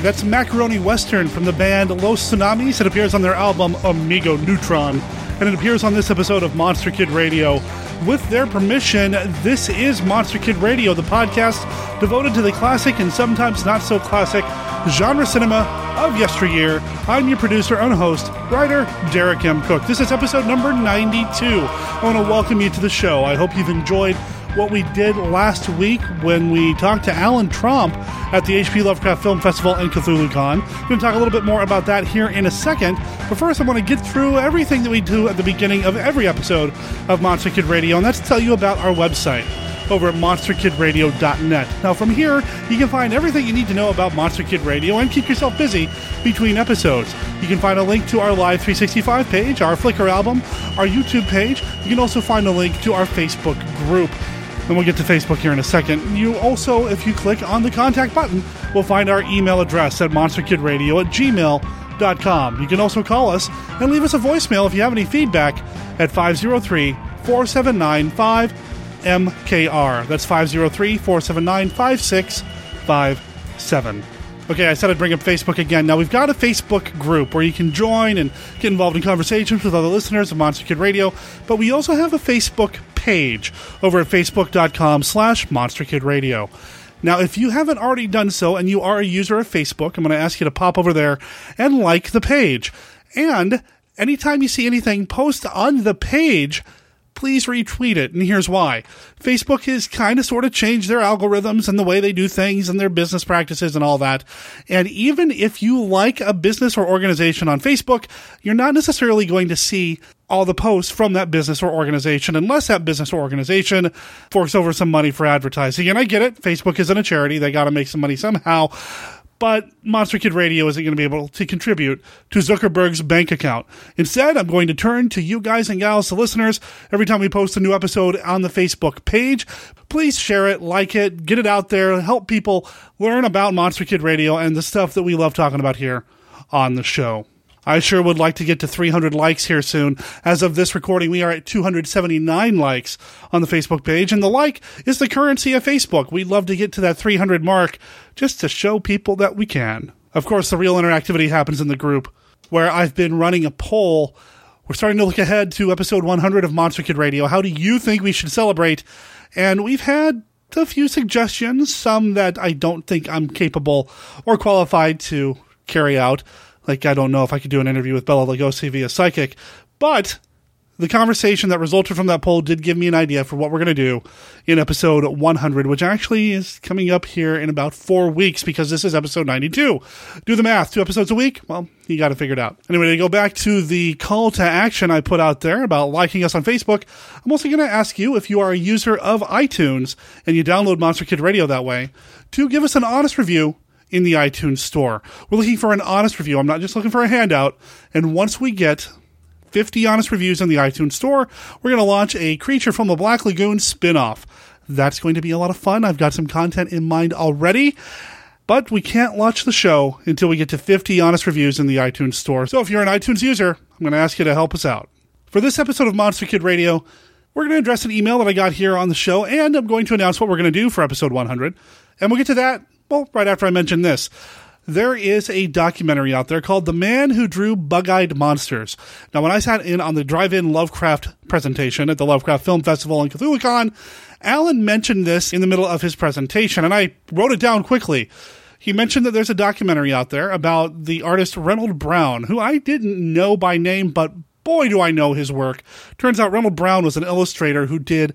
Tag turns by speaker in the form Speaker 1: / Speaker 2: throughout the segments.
Speaker 1: That's Macaroni Western from the band Los Tsunamis. It appears on their album Amigo Neutron, and it appears on this episode of Monster Kid Radio. With their permission, this is Monster Kid Radio, the podcast devoted to the classic and sometimes not so classic genre cinema of yesteryear. I'm your producer and host, writer Derek M. Koch. This is episode number 92. I want to welcome you to the show. I hope you've enjoyed what we did last week when we talked to Alan Trump at the HP Lovecraft Film Festival and CthulhuCon. We're going to talk a little bit more about that here in a second. But first, I want to get through everything that we do at the beginning of every episode of Monster Kid Radio, and that's to tell you about our website over at monsterkidradio.net. Now, from here, you can find everything you need to know about Monster Kid Radio and keep yourself busy between episodes. You can find a link to our Live 365 page, our Flickr album, our YouTube page. You can also find a link to our Facebook group. And we'll get to Facebook here in a second. You also, if you click on the contact button, will find our email address at monsterkidradio at gmail.com. You can also call us and leave us a voicemail if you have any feedback at 503 479 5MKR. That's 503 479 5657. Okay, I said I'd bring up Facebook again. Now, we've got a Facebook group where you can join and get involved in conversations with other listeners of Monster Kid Radio, but we also have a Facebook page over at facebook.com slash Monster Kid Radio. Now, if you haven't already done so and you are a user of Facebook, I'm going to ask you to pop over there and like the page. And anytime you see anything post on the page, please retweet it. And here's why. Facebook has kind of sort of changed their algorithms and the way they do things and their business practices and all that. And even if you like a business or organization on Facebook, you're not necessarily going to see all the posts from that business or organization unless that business or organization forks over some money for advertising. And I get it. Facebook isn't a charity. They got to make some money somehow but Monster Kid Radio isn't going to be able to contribute to Zuckerberg's bank account. Instead, I'm going to turn to you guys and gals, the listeners, every time we post a new episode on the Facebook page. Please share it, like it, get it out there, help people learn about Monster Kid Radio and the stuff that we love talking about here on the show. I sure would like to get to 300 likes here soon. As of this recording, we are at 279 likes on the Facebook page, and the like is the currency of Facebook. We'd love to get to that 300 mark just to show people that we can. Of course, the real interactivity happens in the group, where I've been running a poll. We're starting to look ahead to episode 100 of Monster Kid Radio. How do you think we should celebrate? And we've had a few suggestions, some that I don't think I'm capable or qualified to carry out. Like, I don't know if I could do an interview with Bela Lugosi via Psychic, but the conversation that resulted from that poll did give me an idea for what we're going to do in episode 100, which actually is coming up here in about four weeks because this is episode 92. Do the math. Two episodes a week? Well, you got to figure it out. Anyway, to go back to the call to action I put out there about liking us on Facebook, I'm also going to ask you if you are a user of iTunes and you download Monster Kid Radio that way to give us an honest review in the iTunes store. We're looking for an honest review. I'm not just looking for a handout. And once we get 50 honest reviews in the iTunes store, we're going to launch a Creature from the Black Lagoon spin-off. That's going to be a lot of fun. I've got some content in mind already. But we can't launch the show until we get to 50 honest reviews in the iTunes store. So if you're an iTunes user, I'm going to ask you to help us out. For this episode of Monster Kid Radio, we're going to address an email that I got here on the show, and I'm going to announce what we're going to do for episode 100. And we'll get to that well, right after I mention this. There is a documentary out there called The Man Who Drew Bug Eyed Monsters. Now, when I sat in on the drive in Lovecraft presentation at the Lovecraft Film Festival in CthulhuCon, Alan mentioned this in the middle of his presentation, and I wrote it down quickly. He mentioned that there's a documentary out there about the artist Reynold Brown, who I didn't know by name, but boy, do I know his work. Turns out Reynold Brown was an illustrator who did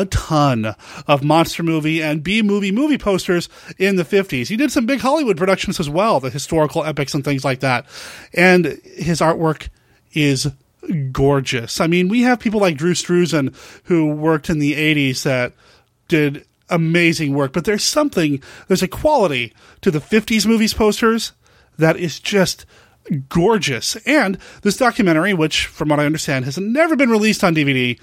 Speaker 1: a ton of monster movie and B movie movie posters in the 50s. He did some big Hollywood productions as well, the historical epics and things like that. And his artwork is gorgeous. I mean, we have people like Drew Struzan who worked in the 80s that did amazing work, but there's something, there's a quality to the 50s movies posters that is just gorgeous. And this documentary, which from what I understand has never been released on DVD,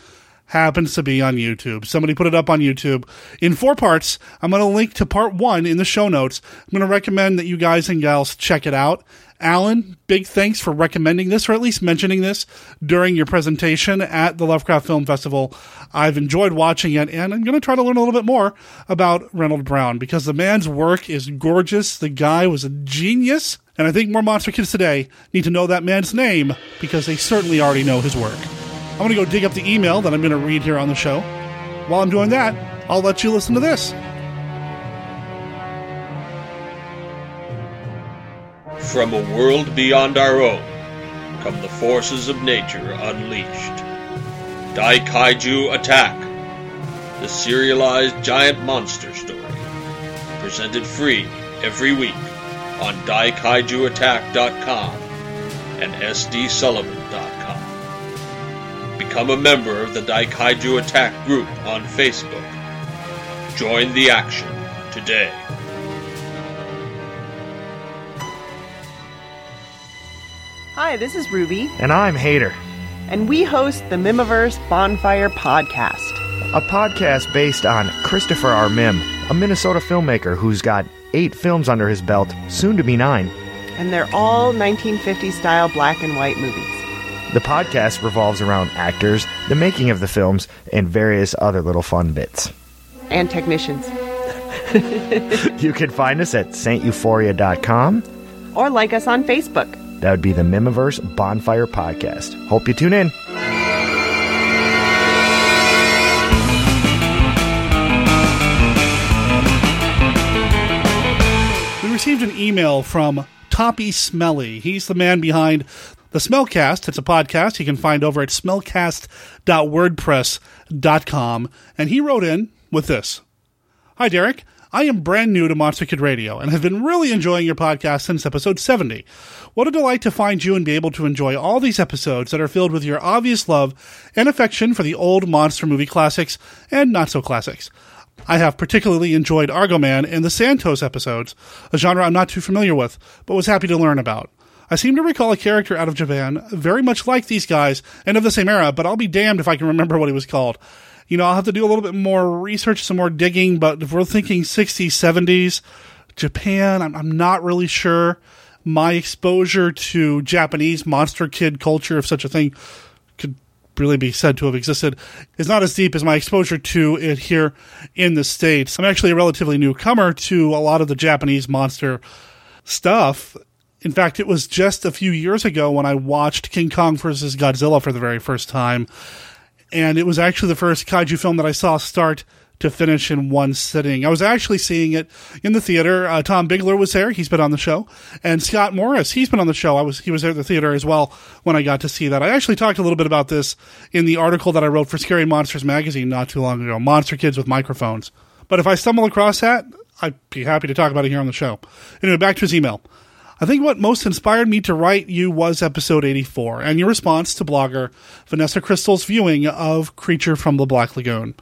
Speaker 1: happens to be on YouTube. Somebody put it up on YouTube in four parts. I'm going to link to part one in the show notes. I'm going to recommend that you guys and gals check it out Alan, big thanks for recommending this, or at least mentioning this during your presentation at the Lovecraft Film Festival. I've enjoyed watching it, and I'm going to try to learn a little bit more about Reynold Brown because the man's work is gorgeous. The guy was a genius, and I think more monster kids today need to know that man's name because they certainly already know his work. I'm going to go dig up the email that I'm going to read here on the show. While I'm doing that, I'll let you listen to this.
Speaker 2: From a world beyond our own come the forces of nature unleashed. Daikaiju Attack, the serialized giant monster story. Presented free every week on daikaijuattack.com and sdsullivan.com. Become a member of the Daikaiju Attack group on Facebook. Join the action today.
Speaker 3: Hi, this is Ruby,
Speaker 4: And I'm Hater,
Speaker 3: and we host the Mihmiverse Bonfire Podcast.
Speaker 4: a podcast based on Christopher R. Mihm, a Minnesota filmmaker who's got eight films under his belt, soon to be nine.
Speaker 3: And they're all 1950s style black and white movies.
Speaker 4: The podcast revolves around actors, the making of the films, and various other little fun bits.
Speaker 3: And technicians.
Speaker 4: You can find us at sainteuphoria.com.
Speaker 3: Or like us on Facebook.
Speaker 4: That would be the Mihmiverse Bonfire Podcast. Hope you tune in.
Speaker 1: We received an email from Toppy Smelly. He's the man behind the Smellcast. It's a podcast you can find over at smellcast.wordpress.com. And he wrote in with this Hi, Derek. I am brand new to Monster Kid Radio and have been really enjoying your podcast since episode 70. What a delight to find you and be able to enjoy all these episodes that are filled with your obvious love and affection for the old monster movie classics and not so classics. I have particularly enjoyed Argo Man and the Santos episodes, a genre I'm not too familiar with, but was happy to learn about. I seem to recall a character out of Japan very much like these guys and of the same era, but I'll be damned if I can remember what he was called. You know, I'll have to do a little bit more research, some more digging, but if we're thinking 60s, 70s, Japan, I'm, I'm not really sure. My exposure to Japanese monster kid culture, if such a thing could really be said to have existed, is not as deep as my exposure to it here in the States. I'm actually a relatively newcomer to a lot of the Japanese monster stuff. In fact, it was just a few years ago when I watched King Kong versus Godzilla for the very first time. And it was actually the first kaiju film that I saw start to finish in one sitting. I was actually seeing it in the theater. Uh, Tom Bigler was there; he's been on the show, and Scott Morris, he's been on the show. I was he was there at the theater as well when I got to see that. I actually talked a little bit about this in the article that I wrote for Scary Monsters magazine not too long ago. Monster kids with microphones. But if I stumble across that, I'd be happy to talk about it here on the show. Anyway, back to his email. I think what most inspired me to write you was episode 84 and your response to blogger Vanessa Crystal's viewing of Creature from the Black Lagoon.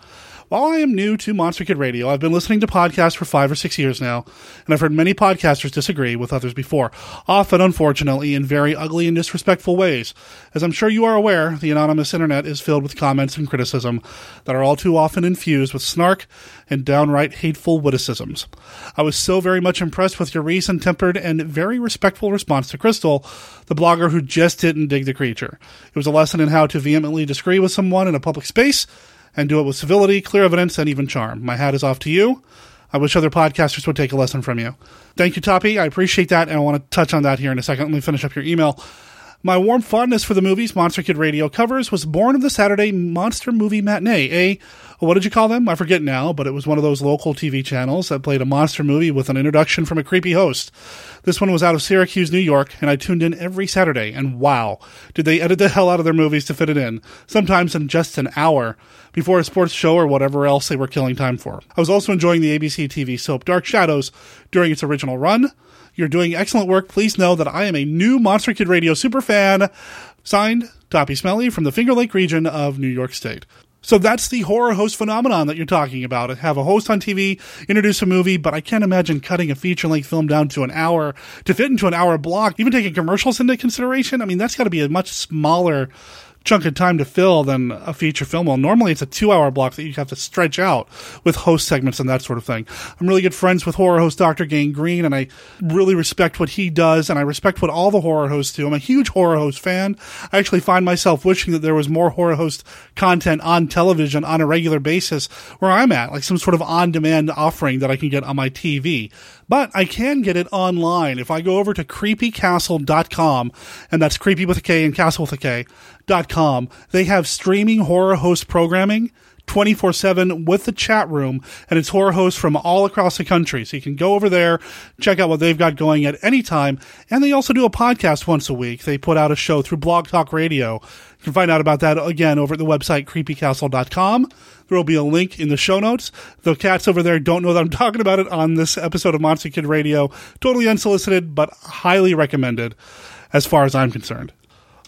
Speaker 1: While I am new to Monster Kid Radio, I've been listening to podcasts for five or six years now, and I've heard many podcasters disagree with others before, often, unfortunately, in very ugly and disrespectful ways. As I'm sure you are aware, the anonymous internet is filled with comments and criticism that are all too often infused with snark and downright hateful witticisms. I was so very much impressed with your reasoned, tempered, and very respectful response to Crystal, the blogger who just didn't dig the creature. It was a lesson in how to vehemently disagree with someone in a public space and do it with civility, clear evidence, and even charm. My hat is off to you. I wish other podcasters would take a lesson from you. Thank you, Toppy. I appreciate that, and I want to touch on that here in a second. Let me finish up your email. My warm fondness for the movies Monster Kid Radio covers was born of the Saturday Monster Movie Matinee, a what did you call them? I forget now, but it was one of those local TV channels that played a monster movie with an introduction from a creepy host. This one was out of Syracuse, New York, and I tuned in every Saturday, and wow, did they edit the hell out of their movies to fit it in, sometimes in just an hour, before a sports show or whatever else they were killing time for. I was also enjoying the ABC TV soap Dark Shadows during its original run. You're doing excellent work. Please know that I am a new Monster Kid Radio super fan. Signed, Toppy Smelly from the Finger Lake region of New York State. So that's the horror host phenomenon that you're talking about. Have a host on TV, introduce a movie, but I can't imagine cutting a feature length film down to an hour to fit into an hour block, even taking commercials into consideration. I mean, that's got to be a much smaller chunk of time to fill than a feature film. Well, normally it's a two hour block that you have to stretch out with host segments and that sort of thing. I'm really good friends with horror host Dr. Gangrene, and I really respect what he does, and I respect what all the horror hosts do. I'm a huge horror host fan. I actually find myself wishing that there was more horror host content on television on a regular basis where I'm at, like some sort of on demand offering that I can get on my TV. But I can get it online. If I go over to kreepykastle.com, and that's creepy with a K and castle with a K, dot com, they have streaming horror host programming 24 7 with the chat room, and it's horror hosts from all across the country. So you can go over there, check out what they've got going at any time. And they also do a podcast once a week. They put out a show through Blog Talk Radio. You can find out about that again over at the website kreepykastle.com. There will be a link in the show notes. The cats over there don't know that I'm talking about it on this episode of Monster Kid Radio. Totally unsolicited, but highly recommended as far as I'm concerned.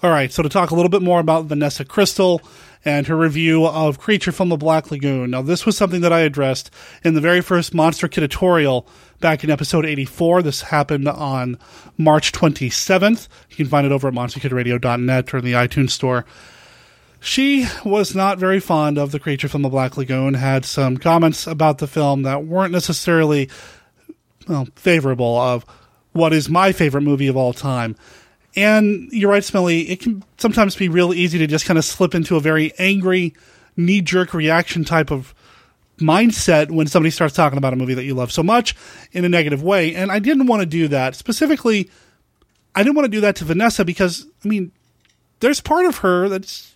Speaker 1: All right, so to talk a little bit more about Vanessa Crystal and her review of Creature from the Black Lagoon. Now, this was something that I addressed in the very first Monster Kidatorial back in episode 84. This happened on March 27th. You can find it over at monsterkidradio.net or in the iTunes store. She was not very fond of The Creature from the Black Lagoon, had some comments about the film that weren't necessarily well, favorable of what is my favorite movie of all time. And you're right, Smelly, it can sometimes be real easy to just kind of slip into a very angry, knee jerk reaction type of mindset when somebody starts talking about a movie that you love so much in a negative way. And I didn't want to do that. Specifically, I didn't want to do that to Vanessa because, I mean, there's part of her that's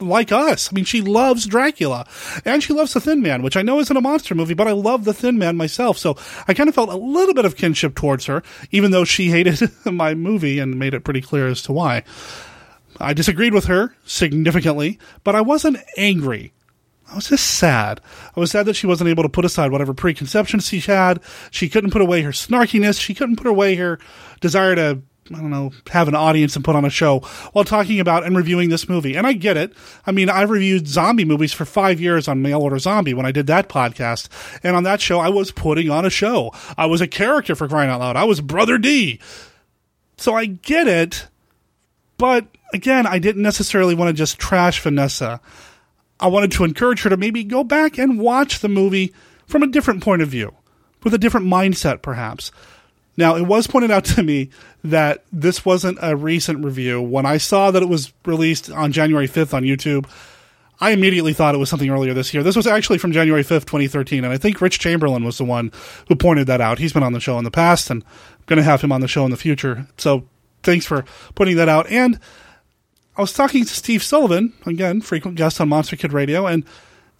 Speaker 1: like us. I mean, she loves Dracula and she loves The Thin Man, which I know isn't a monster movie, but I love The Thin Man myself. So I kind of felt a little bit of kinship towards her, even though she hated my movie and made it pretty clear as to why. I disagreed with her significantly, but I wasn't angry. I was just sad. I was sad that she wasn't able to put aside whatever preconceptions she had. She couldn't put away her snarkiness. She couldn't put away her desire to I don't know, have an audience and put on a show while talking about and reviewing this movie. And I get it. I mean, I reviewed zombie movies for five years on Mail Order Zombie when I did that podcast. And on that show, I was putting on a show. I was a character for crying out loud. I was Brother D. So I get it. But again, I didn't necessarily want to just trash Vanessa. I wanted to encourage her to maybe go back and watch the movie from a different point of view, with a different mindset, perhaps. Now, it was pointed out to me that this wasn't a recent review. When I saw that it was released on January 5th on YouTube, I immediately thought it was something earlier this year. This was actually from January 5th, 2013, and I think Rich Chamberlain was the one who pointed that out. He's been on the show in the past, and I'm going to have him on the show in the future. So thanks for putting that out. And I was talking to Steve Sullivan, again, frequent guest on Monster Kid Radio, and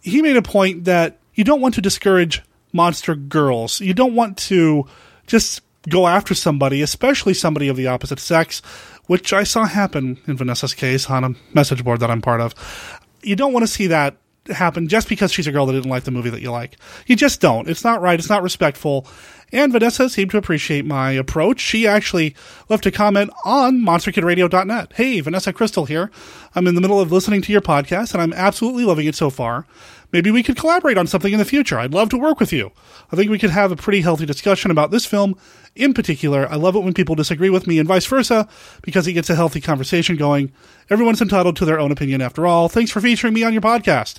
Speaker 1: he made a point that you don't want to discourage monster girls. You don't want to just go after somebody, especially somebody of the opposite sex, which I saw happen in Vanessa's case on a message board that I'm part of. You don't want to see that happen just because she's a girl that didn't like the movie that you like. You just don't. It's not right. It's not respectful. And Vanessa seemed to appreciate my approach. She actually left a comment on monsterkidradio.net. Hey, Vanessa Crystal here. I'm in the middle of listening to your podcast and I'm absolutely loving it so far. Maybe we could collaborate on something in the future. I'd love to work with you. I think we could have a pretty healthy discussion about this film in particular. I love it when people disagree with me and vice versa because it gets a healthy conversation going. Everyone's entitled to their own opinion after all. Thanks for featuring me on your podcast.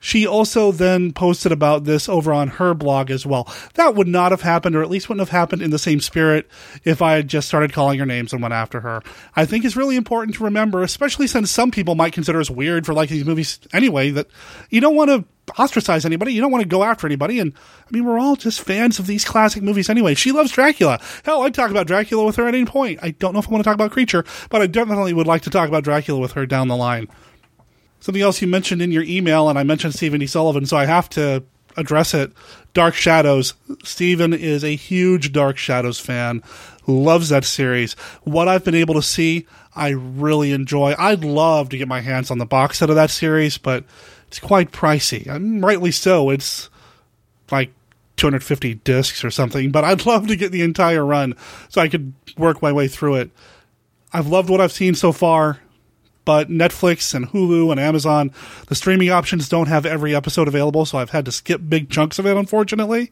Speaker 1: She also then posted about this over on her blog as well. That would not have happened, or at least wouldn't have happened in the same spirit if I had just started calling her names and went after her. I think it's really important to remember, especially since some people might consider us weird for liking these movies anyway, that you don't want to ostracize anybody. You don't want to go after anybody. And I mean, we're all just fans of these classic movies anyway. She loves Dracula. Hell, I'd talk about Dracula with her at any point. I don't know if I want to talk about Creature, but I definitely would like to talk about Dracula with her down the line. Something else you mentioned in your email, and I mentioned Stephen D. Sullivan, so I have to address it. Dark Shadows. Stephen is a huge Dark Shadows fan, loves that series. What I've been able to see, I really enjoy. I'd love to get my hands on the box set of that series, but it's quite pricey. And rightly so. It's like 250 discs or something, but I'd love to get the entire run so I could work my way through it. I've loved what I've seen so far but Netflix and Hulu and Amazon, the streaming options don't have every episode available, so I've had to skip big chunks of it, unfortunately.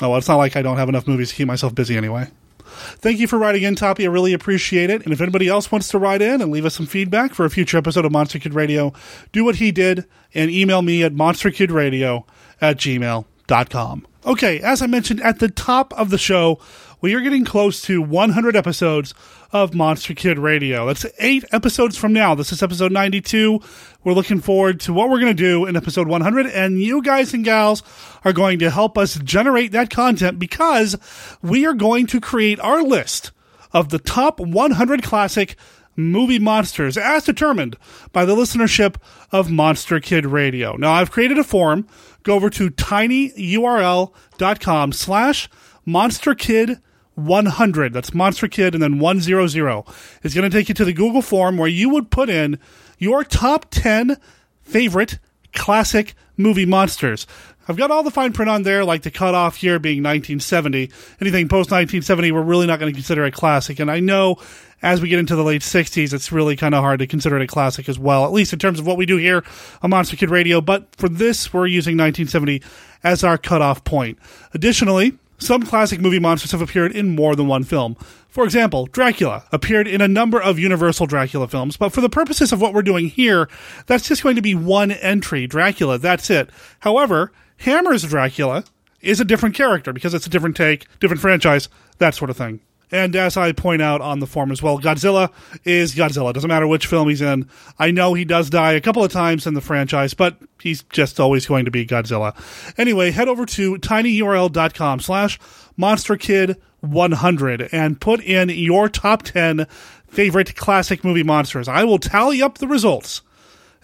Speaker 1: Oh, well, it's not like I don't have enough movies to keep myself busy anyway. Thank you for writing in, Toppy. I really appreciate it. And if anybody else wants to write in and leave us some feedback for a future episode of Monster Kid Radio, do what he did and email me at monsterkidradio at gmail.com. Okay, as I mentioned at the top of the show, we are getting close to 100 episodes of Monster Kid Radio. That's eight episodes from now. This is episode 92. We're looking forward to what we're going to do in episode 100, and you guys and gals are going to help us generate that content because we are going to create our list of the top 100 classic movie monsters as determined by the listenership of Monster Kid Radio. Now, I've created a form. Go over to tinyurl.com slash monsterkid 100. That's Monster Kid and then 100. It's going to take you to the Google form where you would put in your top 10 favorite classic movie monsters. I've got all the fine print on there, like the cutoff year being 1970. Anything post 1970, we're really not going to consider a classic. And I know as we get into the late 60s, it's really kind of hard to consider it a classic as well, at least in terms of what we do here on Monster Kid Radio. But for this, we're using 1970 as our cutoff point. Additionally, some classic movie monsters have appeared in more than one film. For example, Dracula appeared in a number of Universal Dracula films, but for the purposes of what we're doing here, that's just going to be one entry, Dracula, that's it. However, Hammer's Dracula is a different character because it's a different take, different franchise, that sort of thing. And as I point out on the form as well, Godzilla is Godzilla. Doesn't matter which film he's in. I know he does die a couple of times in the franchise, but he's just always going to be Godzilla. Anyway, head over to tinyurl.com slash monsterkid100 and put in your top 10 favorite classic movie monsters. I will tally up the results.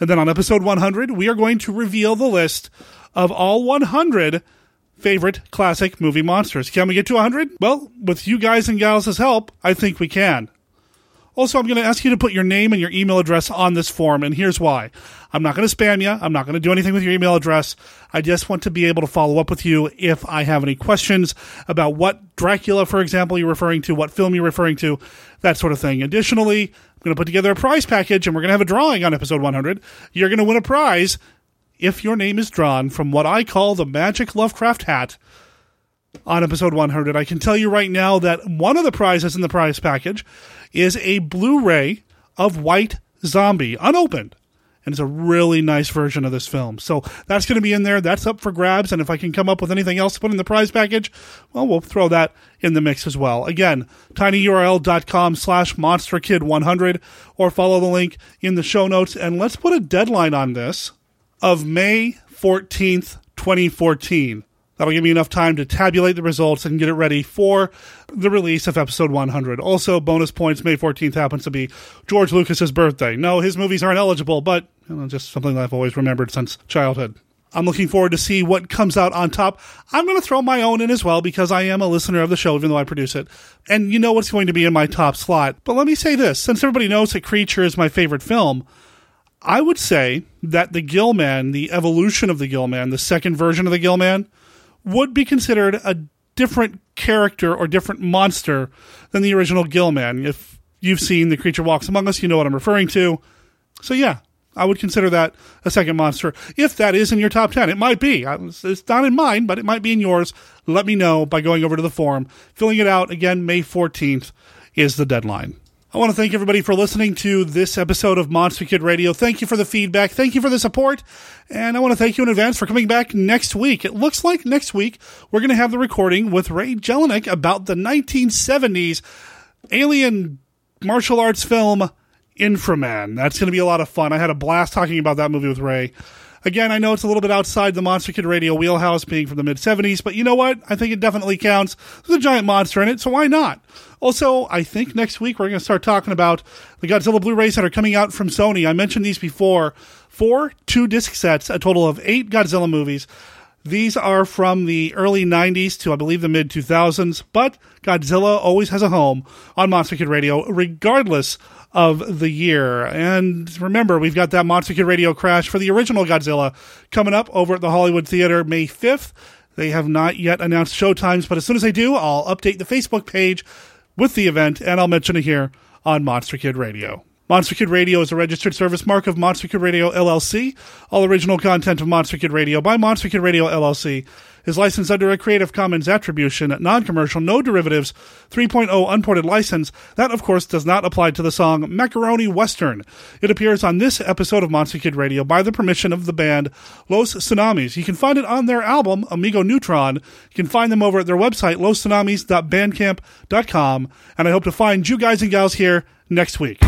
Speaker 1: And then on episode 100, we are going to reveal the list of all 100 favorite classic movie monsters. Can we get to 100? Well, with you guys and gals' help, I think we can. Also, I'm going to ask you to put your name and your email address on this form, and here's why. I'm not going to spam you. I'm not going to do anything with your email address. I just want to be able to follow up with you if I have any questions about what Dracula, for example, you're referring to, what film you're referring to, that sort of thing. Additionally, going to put together a prize package, and we're going to have a drawing on episode 100. You're going to win a prize if your name is drawn from what I call the Magic Lovecraft hat on episode 100. I can tell you right now that one of the prizes in the prize package is a Blu ray of White Zombie, unopened. And it's a really nice version of this film. So that's going to be in there. That's up for grabs. And if I can come up with anything else to put in the prize package, well, we'll throw that in the mix as well. Again, tinyurl.com slash monsterkid100 or follow the link in the show notes. And let's put a deadline on this of May 14th, 2014. That'll give me enough time to tabulate the results and get it ready for the release of episode 100. Also, bonus points May 14th happens to be George Lucas's birthday. No, his movies aren't eligible, but you know, just something that I've always remembered since childhood. I'm looking forward to see what comes out on top. I'm going to throw my own in as well because I am a listener of the show, even though I produce it. And you know what's going to be in my top slot. But let me say this since everybody knows that Creature is my favorite film, I would say that the Gillman, the evolution of the Gillman, the second version of the Gillman, would be considered a different character or different monster than the original Gillman. If you've seen The Creature Walks Among Us, you know what I'm referring to. So, yeah, I would consider that a second monster. If that is in your top 10, it might be. It's not in mine, but it might be in yours. Let me know by going over to the forum, filling it out. Again, May 14th is the deadline. I want to thank everybody for listening to this episode of Monster Kid Radio. Thank you for the feedback. Thank you for the support. And I want to thank you in advance for coming back next week. It looks like next week we're going to have the recording with Ray Jelinek about the 1970s alien martial arts film Inframan. That's going to be a lot of fun. I had a blast talking about that movie with Ray. Again, I know it's a little bit outside the Monster Kid Radio wheelhouse, being from the mid 70s, but you know what? I think it definitely counts. There's a giant monster in it, so why not? Also, I think next week we're going to start talking about the Godzilla Blu rays that are coming out from Sony. I mentioned these before. Four two disc sets, a total of eight Godzilla movies. These are from the early 90s to, I believe, the mid 2000s, but Godzilla always has a home on Monster Kid Radio, regardless of the year. And remember, we've got that Monster Kid Radio crash for the original Godzilla coming up over at the Hollywood Theater May 5th. They have not yet announced show times, but as soon as they do, I'll update the Facebook page with the event and I'll mention it here on Monster Kid Radio. Monster Kid Radio is a registered service mark of Monster Kid Radio LLC. All original content of Monster Kid Radio by Monster Kid Radio LLC is licensed under a Creative Commons Attribution, Non Commercial, No Derivatives 3.0 Unported license. That, of course, does not apply to the song Macaroni Western. It appears on this episode of Monster Kid Radio by the permission of the band Los Tsunamis. You can find it on their album, Amigo Neutron. You can find them over at their website, lostsunamis.bandcamp.com. And I hope to find you guys and gals here next week.